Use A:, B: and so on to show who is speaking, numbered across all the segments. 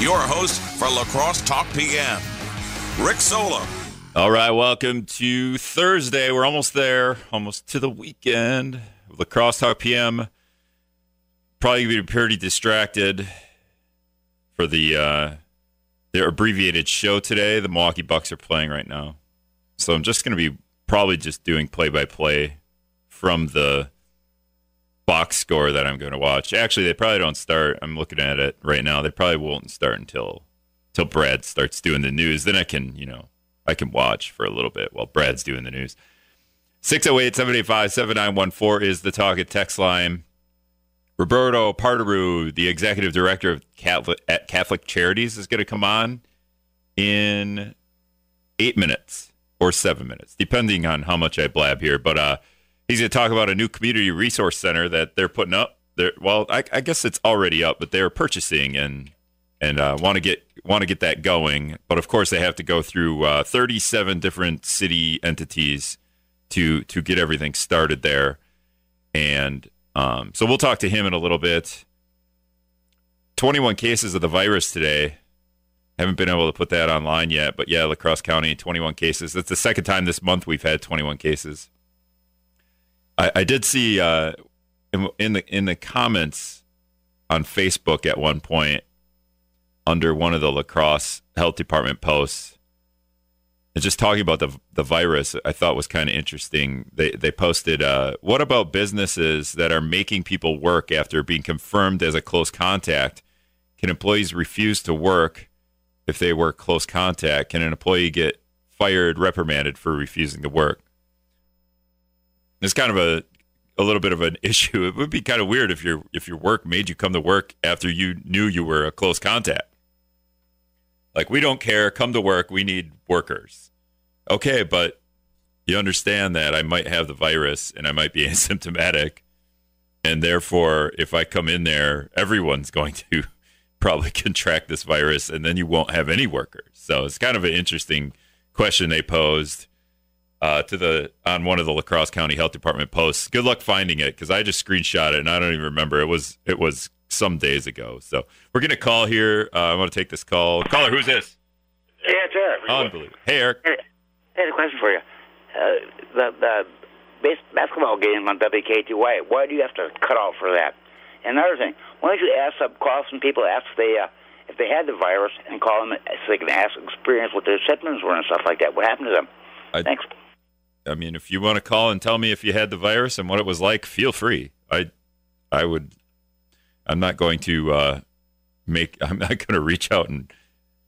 A: your host for La Crosse Talk PM, Rick Solem.
B: All right, welcome to Thursday. We're almost there, almost to the weekend. La Crosse Talk PM. Probably be pretty distracted for the uh, their abbreviated show today. The Milwaukee Bucks are playing right now, so I'm just going to be probably just doing play by play from the box score that I'm going to watch. Actually, they probably don't start. I'm looking at it right now. They probably won't start until until Brad starts doing the news. Then I can, you know, I can watch for a little bit while Brad's doing the news. 608 785 7914 is the target text line. Roberto Partarrieu, the executive director of Catholic, at Catholic Charities, is going to come on in eight minutes or seven minutes, depending on how much I blab here. But uh, He's going to talk about a new community resource center that they're putting up. They're, well, I, I guess it's already up, but they're purchasing and and uh, want to get want to get that going. But of course, they have to go through uh, 37 different city entities to to get everything started there. And um, so we'll talk to him in a little bit. 21 cases of the virus today. Haven't been able to put that online yet, but yeah, La Crosse County, 21 cases. That's the second time this month we've had 21 cases. I, I did see uh, in, in the in the comments on Facebook at one point under one of the La Crosse health department posts and just talking about the the virus I thought was kind of interesting. They they posted uh, what about businesses that are making people work after being confirmed as a close contact? Can employees refuse to work if they were close contact? Can an employee get fired, reprimanded for refusing to work? It's kind of a a little bit of an issue. It would be kind of weird if your if your work made you come to work after you knew you were a close contact. Like we don't care, come to work, we need workers. Okay, but you understand that I might have the virus and I might be asymptomatic and therefore if I come in there, everyone's going to probably contract this virus and then you won't have any workers. So it's kind of an interesting question they posed uh, to the on one of the La Crosse County Health Department posts. Good luck finding it because I just screenshot it and I don't even remember. It was it was some days ago. So we're gonna call here. Uh, I want to take this call. Caller, who's this?
C: Yeah, it's Eric.
B: Unbelievable. Hey, Eric.
C: Hey, I had a question for you. Uh, the the base, basketball game on WKTY. Why do you have to cut off for that? And another thing, why don't you ask some call some people ask if they uh, if they had the virus and call them so they can ask experience what their symptoms were and stuff like that. What happened to them?
B: I,
C: Thanks.
B: I mean, if you want to call and tell me if you had the virus and what it was like, feel free. I, I would. I'm not going to uh, make. I'm not going to reach out and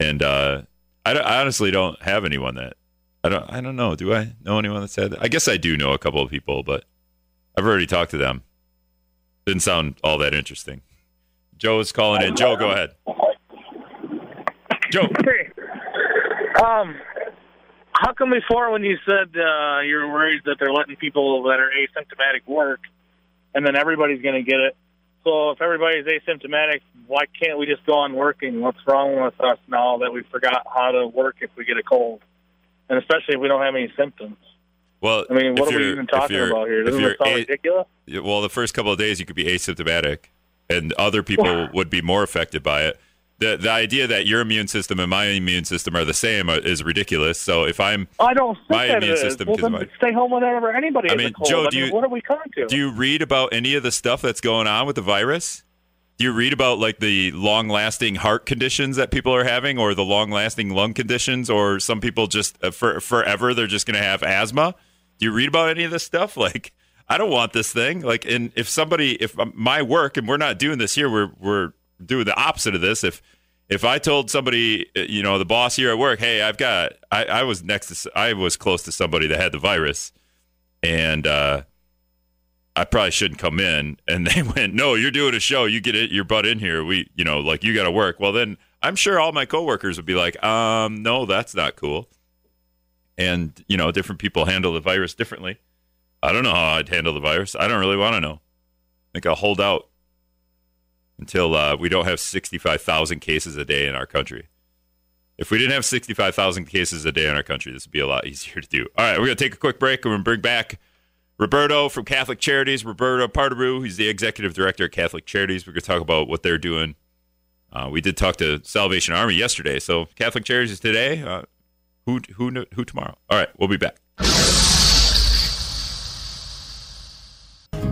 B: and uh, I, I honestly don't have anyone that I don't. I don't know. Do I know anyone that said that? I guess I do know a couple of people, but I've already talked to them. Didn't sound all that interesting. Joe is calling in. Joe, go ahead. Joe.
D: Um, how come before when you said uh, you're worried that they're letting people that are asymptomatic work, and then everybody's going to get it? So if everybody's asymptomatic, why can't we just go on working? What's wrong with us now that we forgot how to work if we get a cold, and especially if we don't have any symptoms?
B: Well,
D: I mean, what are we even talking about here? Doesn't it sound
B: a-
D: ridiculous?
B: Well, the first couple of days you could be asymptomatic, and other people would be more affected by it. The the idea that your immune system and my immune system are the same uh, is ridiculous. So if I'm,
D: I don't think
B: My
D: that
B: immune
D: is.
B: system,
D: Well, then
B: my-
D: stay home whenever anybody
B: I mean,
D: a cold.
B: Joe,
D: I
B: do
D: mean,
B: you-
D: what are we coming to?
B: do you read about any of the stuff that's going on with the virus? Do you read about like the long lasting heart conditions that people are having, or the long lasting lung conditions, or some people just uh, for forever they're just going to have asthma? Do you read about any of this stuff? Like, I don't want this thing. Like, and if somebody, if um, my work, and we're not doing this here, we're we're doing the opposite of this. If if I told somebody, uh, you know, the boss here at work, hey, I've got, I, I was next to, I was close to somebody that had the virus, and uh, I probably shouldn't come in. And they went, no, you're doing a show. You get it, your butt in here. We, you know, like you got to work. Well, then I'm sure all my coworkers would be like, um, no, that's not cool. And you know, different people handle the virus differently. I don't know how I'd handle the virus. I don't really want to know. I think I'll hold out until uh, we don't have 65,000 cases a day in our country. If we didn't have 65,000 cases a day in our country, this would be a lot easier to do. All right, we're going to take a quick break and we're going to bring back Roberto from Catholic Charities, Roberto Partarrieu, he's the executive director of Catholic Charities. We're going to talk about what they're doing Uh, we did talk to Salvation Army yesterday, so Catholic Charities today. Uh, who who who tomorrow? All right, we'll be back.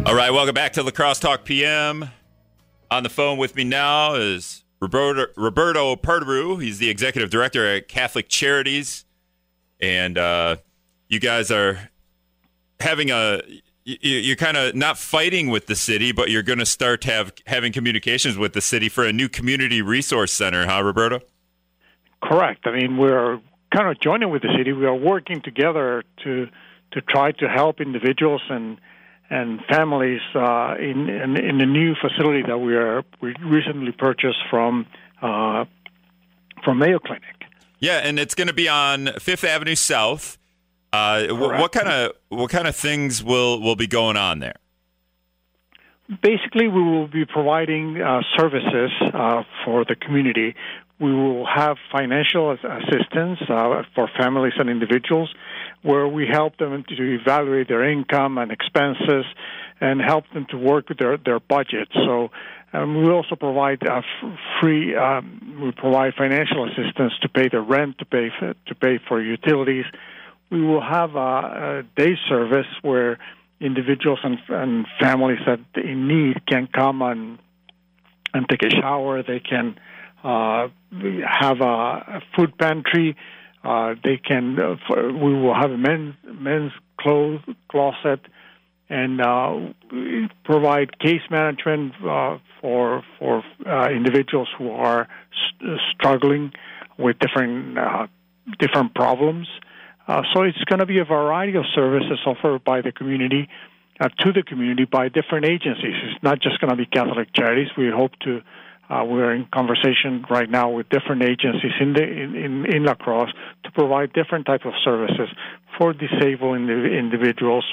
B: All right, welcome back to La Crosse Talk PM. On the phone with me now is Roberto, Roberto Partarrieu. He's the executive director at Catholic Charities, and uh, you guys are having a you- you're kind of not fighting with the city, but you're going to start have having communications with the city for a new community resource center, huh, Roberto?
E: Correct. I mean, we're kind of joining with the city. We are working together to to try to help individuals and and families uh, in, in in the new facility that we are we recently purchased from uh, from Mayo Clinic.
B: Yeah, and it's going to be on Fifth Avenue South. Uh, wh- what kind of what kind of things will will be going on there?
E: Basically, we will be providing uh, services uh, for the community. We will have financial assistance uh, for families and individuals, where we help them to evaluate their income and expenses, and help them to work with their their budget. So, um, we also provide uh, free. Um, we provide financial assistance to pay the rent, to pay for, to pay for utilities. We will have a, a day service where individuals and, and families that in need can come and and take a shower. They can uh, have a, food pantry. Uh, they can. Uh, we will have a men's men's clothes closet, and uh, provide case management uh, for for uh, individuals who are s- struggling with different uh, different problems. Uh, so it's going to be a variety of services offered by the community uh, to the community by different agencies. It's not just going to be Catholic Charities. We hope to. Uh, we're in conversation right now with different agencies in the in, in, La Crosse to provide different type of services for disabled indiv- individuals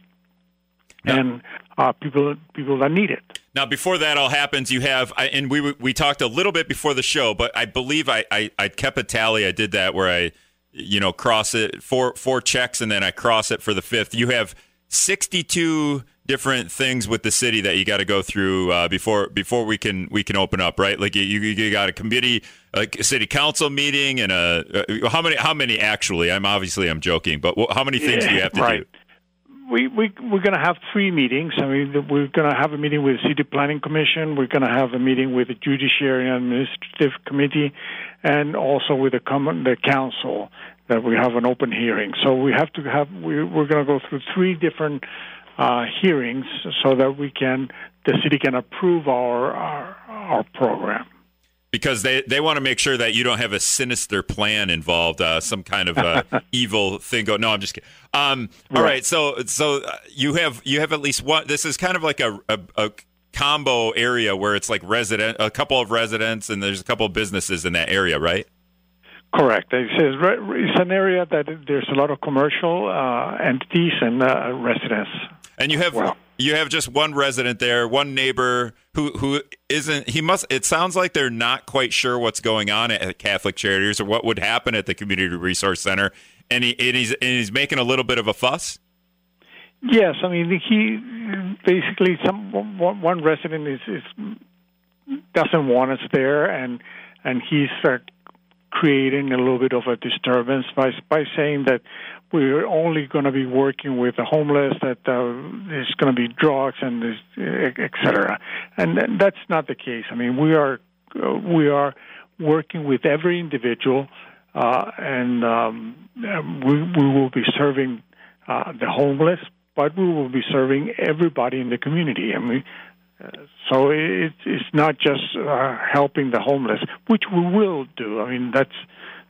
E: and uh, people people that need it.
B: Now, before that all happens, you have, I- and we we talked a little bit before the show, but I believe I, I I kept a tally. I did that where I, you know, cross it four four checks and then I cross it for the fifth. You have sixty two different things with the city that you got to go through uh, before before we can we can open up, right? Like you you got a committee, a city council meeting, and a uh, how many how many actually? I'm obviously I'm joking, but how many things do you have to
E: right.
B: do?
E: We, we, we're going to have three meetings. I mean, we're going to have a meeting with the City Planning Commission. We're going to have a meeting with the Judiciary and Administrative Committee, and also with the, common, the council that we have an open hearing. So we have to have we, we're going to go through three different uh, hearings so that we can the city can approve our our, our program.
B: because they, they want to make sure that you don't have a sinister plan involved, uh, some kind of uh, evil thing. Go, no, I'm just kidding. Um, all
E: Right.
B: right, so so uh, you have you have at least one. This is kind of like a, a, a combo area where it's like resident, a couple of residents, and there's a couple of businesses in that area, right?
E: Correct. It says re- it's an area that there's a lot of commercial uh, entities and uh, residents.
B: And you have
E: Well-
B: you have just one resident there, one neighbor who who isn't. He must. It sounds like they're not quite sure what's going on at Catholic Charities or what would happen at the Community Resource Center, and he and he's and he's making a little bit of a fuss.
E: Yes, I mean he basically some one, one resident is, is doesn't want us there, and and he's uh, creating a little bit of a disturbance by by saying that we're only going to be working with the homeless, that uh, there's going to be drugs and this, et cetera, and that's not the case. I mean, we are uh, we are working with every individual, uh, and um, um, we we will be serving uh, the homeless, but we will be serving everybody in the community. I mean, so it, it's not just uh, helping the homeless, which we will do. I mean, that's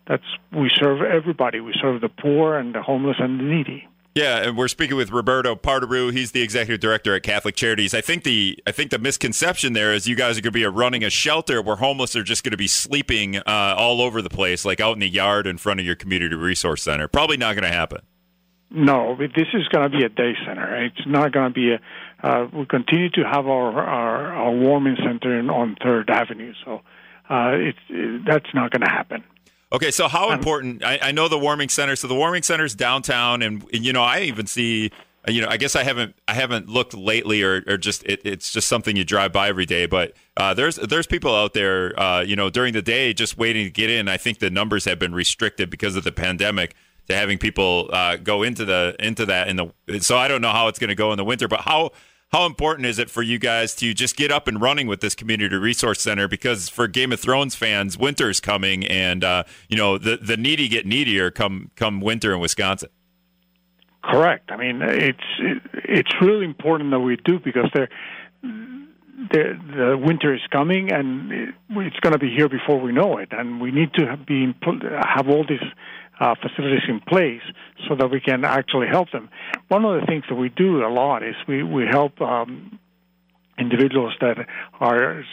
E: that's we serve everybody. We serve the poor and the homeless and the needy.
B: Yeah, and we're speaking with Roberto Partarrieu. He's the executive director at Catholic Charities. I think the I think the misconception there is you guys are going to be running a shelter where homeless are just going to be sleeping uh, all over the place, like out in the yard in front of your community resource center. Probably not going to happen.
E: No, this is going to be a day center. It's not going to be a. Uh, we continue to have our our, our warming center in, on Third Avenue, so uh, it's it, that's not going to happen.
B: Okay, so how important? I, I know the warming center. So the warming center is downtown, and, and you know I even see you know, I guess I haven't I haven't looked lately, or, or just it, it's just something you drive by every day. But uh, there's there's people out there, uh, you know, during the day just waiting to get in. I think the numbers have been restricted because of the pandemic to having people uh, go into the into that in the. So I don't know how it's going to go in the winter, but how how important is it for you guys to just get up and running with this community resource center? Because for Game of Thrones fans, winter's coming, and uh, you know the the needy get needier come come winter in Wisconsin.
E: Correct. I mean, it's it's really important that we do because the the, winter is coming and it's going to be here before we know it, and we need to have, be have all these uh, facilities in place so that we can actually help them. One of the things that we do a lot is we we help. Um, individuals that are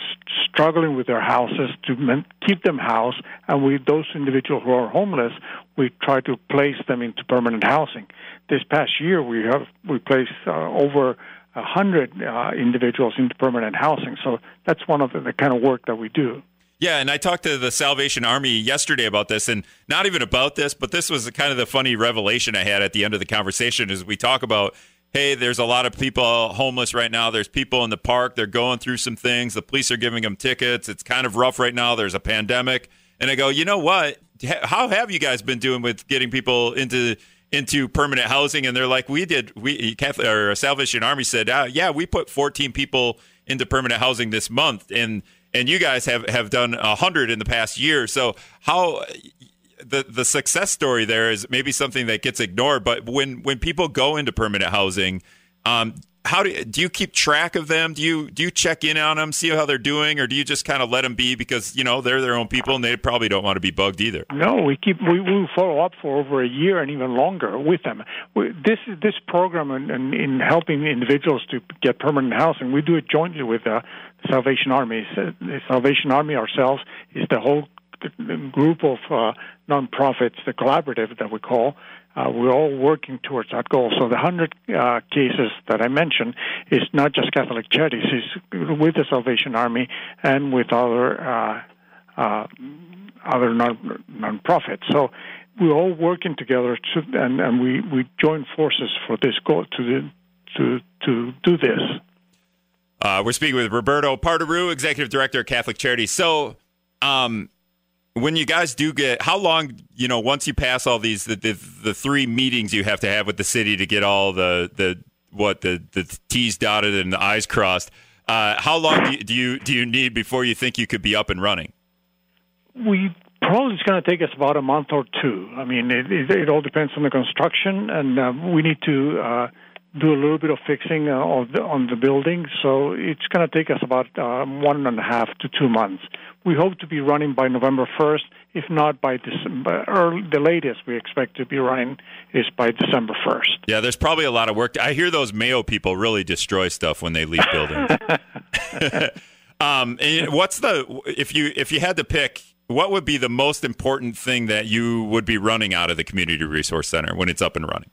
E: struggling with their houses to keep them housed, and we those individuals who are homeless, we try to place them into permanent housing. This past year, we have we placed uh, over a hundred uh, individuals into permanent housing. So that's one of the, the kind of work that we do.
B: Yeah, and I talked to the Salvation Army yesterday about this, and not even about this, but this was kind of the funny revelation I had at the end of the conversation. As we talk about hey, there's a lot of people homeless right now. There's people in the park. They're going through some things. The police are giving them tickets. It's kind of rough right now. There's a pandemic. And I go, you know what? How have you guys been doing with getting people into into permanent housing? And they're like, we did. We Catholic or Salvation Army said, uh, yeah, we put 14 people into permanent housing this month, and and you guys have have done 100 in the past year. So how the the success story there is maybe something that gets ignored. But when when people go into permanent housing, um, how do do you keep track of them? Do you do you check in on them, see how they're doing, or do you just kind of let them be because you know they're their own people and they probably don't want to be bugged either?
E: No, we keep we, we follow up for over a year and even longer with them. We, this this program in, in, in, helping individuals to get permanent housing, we do it jointly with the Salvation Army. The Salvation Army ourselves is the whole group of uh, nonprofits, the collaborative that we call, uh, we're all working towards that goal. So the 100 uh, cases that I mentioned is not just Catholic Charities, it's with the Salvation Army and with other uh, uh, other non nonprofits. So we're all working together, to, and, and we, we join forces for this goal to to to do this.
B: Uh, we're speaking with Roberto Partarrieu, Executive Director of Catholic Charities. So, um, when you guys do get how long you know once you pass all these the, the, the three meetings you have to have with the city to get all the the what the the t's dotted and the i's crossed uh, how long do you, do you, do you need before you think you could be up and running?
E: We probably it's going to take us about a month or two. I mean it, it, it all depends on the construction and uh, we need to uh, do a little bit of fixing uh, on, the, on the building so it's going to take us about uh, one and a half to two months we hope to be running by November 1st. If not by December, early, the latest we expect to be running is by December 1st.
B: Yeah, there's probably a lot of work. I hear those Mayo people really destroy stuff when they leave buildings. um, what's the if you if you had to pick, what would be the most important thing that you would be running out of the community resource center when it's up and running?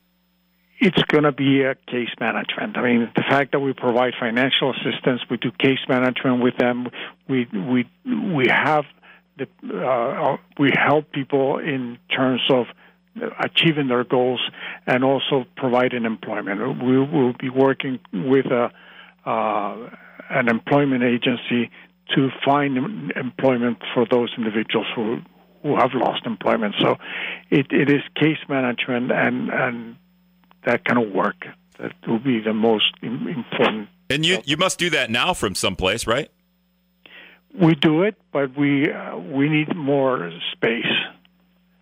E: It's going to be a case management. I mean, the fact that we provide financial assistance, we do case management with them. We we we have the uh, we help people in terms of achieving their goals and also providing employment. We will be working with a uh, an employment agency to find employment for those individuals who who have lost employment. So it, it is case management and and that kind of work. That will be the most important.
B: And you you must do that now from someplace, right?
E: We do it, but we uh, we need more space.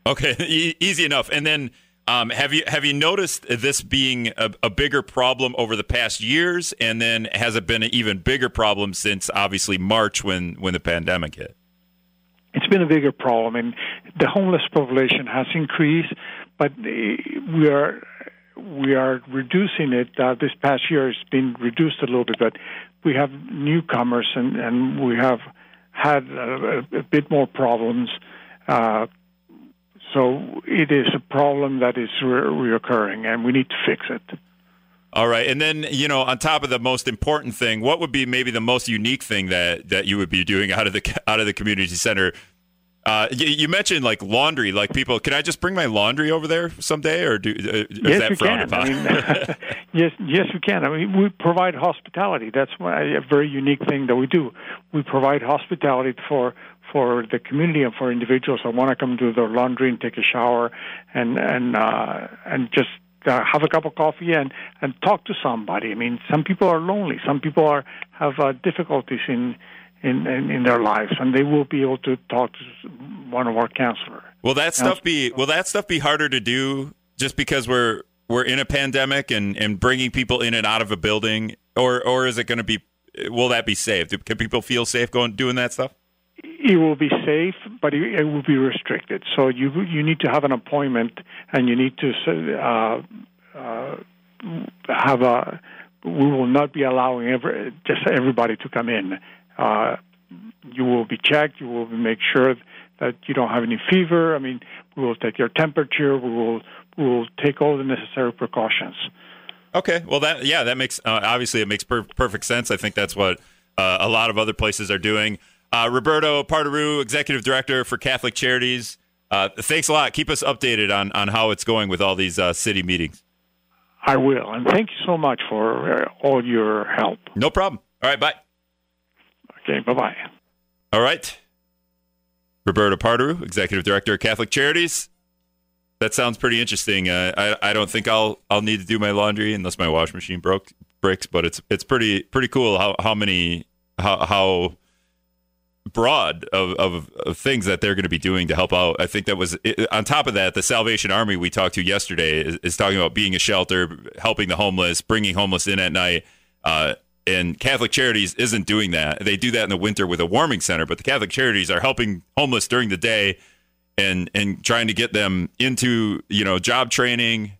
B: Okay, e- easy enough. And then, um, have you have you noticed this being a, a, bigger problem over the past years? And then, has it been an even bigger problem since obviously March when when the pandemic hit?
E: It's been a bigger problem, and the homeless population has increased, but we are we are reducing it. Uh, this past year it's been reduced a little bit, but we have newcomers and, and we have had a, a bit more problems. Uh, so it is a problem that is re- reoccurring, and we need to fix it.
B: All right, and then you know, on top of the most important thing, what would be maybe the most unique thing that that you would be doing out of the out of the community center Uh, you, you, mentioned like laundry, like people. Can I just bring my laundry over there someday, or do uh, is
E: yes,
B: that
E: you
B: frowned upon?
E: I mean, yes, yes, we can. I mean, we provide hospitality. That's a very unique thing that we do. We provide hospitality for for the community and for individuals that want to come do their laundry and take a shower and and uh, and just uh, have a cup of coffee and and talk to somebody. I mean, some people are lonely. Some people are have uh, difficulties in, in in in their lives, and they will be able to talk to one of our counselors.
B: Will that stuff be Will that stuff be harder to do just because we're we're in a pandemic and and bringing people in and out of a building, or or is it going to be? Will that be safe? Can people feel safe going doing that stuff?
E: it will be safe, but it, will be restricted. So you you need to have an appointment, and you need to uh, uh, have a. We will not be allowing every, just everybody to come in. Uh, you will be checked. You will make sure that you don't have any fever. I mean, we will take your temperature. We will we will take all the necessary precautions.
B: Okay. Well, that yeah, that makes uh, obviously it makes per- perfect sense. I think that's what uh, a lot of other places are doing. Uh, Roberto Partarrieu, Executive Director for Catholic Charities. Uh, thanks a lot. Keep us updated on, on how it's going with all these uh, city meetings.
E: I will. And thank you so much for uh, all your help.
B: No problem. All right. Bye.
E: Okay. Bye bye.
B: All right. Roberta Partarrieu, Executive Director of Catholic Charities. That sounds pretty interesting. Uh, I, I don't think I'll I'll need to do my laundry unless my wash machine broke breaks, but it's it's pretty pretty cool how how many how how broad of, of, of, things that they're going to be doing to help out. I think that was on top of that, the Salvation Army we talked to yesterday is, is talking about being a shelter, helping the homeless, bringing homeless in at night. Uh, and Catholic Charities isn't doing that. They do that in the winter with a warming center, but the Catholic Charities are helping homeless during the day and and trying to get them into you know job training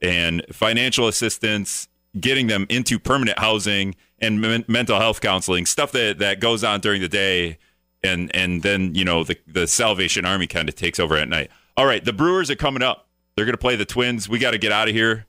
B: and financial assistance, getting them into permanent housing and men- mental health counseling, stuff that, that goes on during the day, and and then you know the the Salvation Army kind of takes over at night. All right, the Brewers are coming up. They're going to play the Twins. We got to get out of here.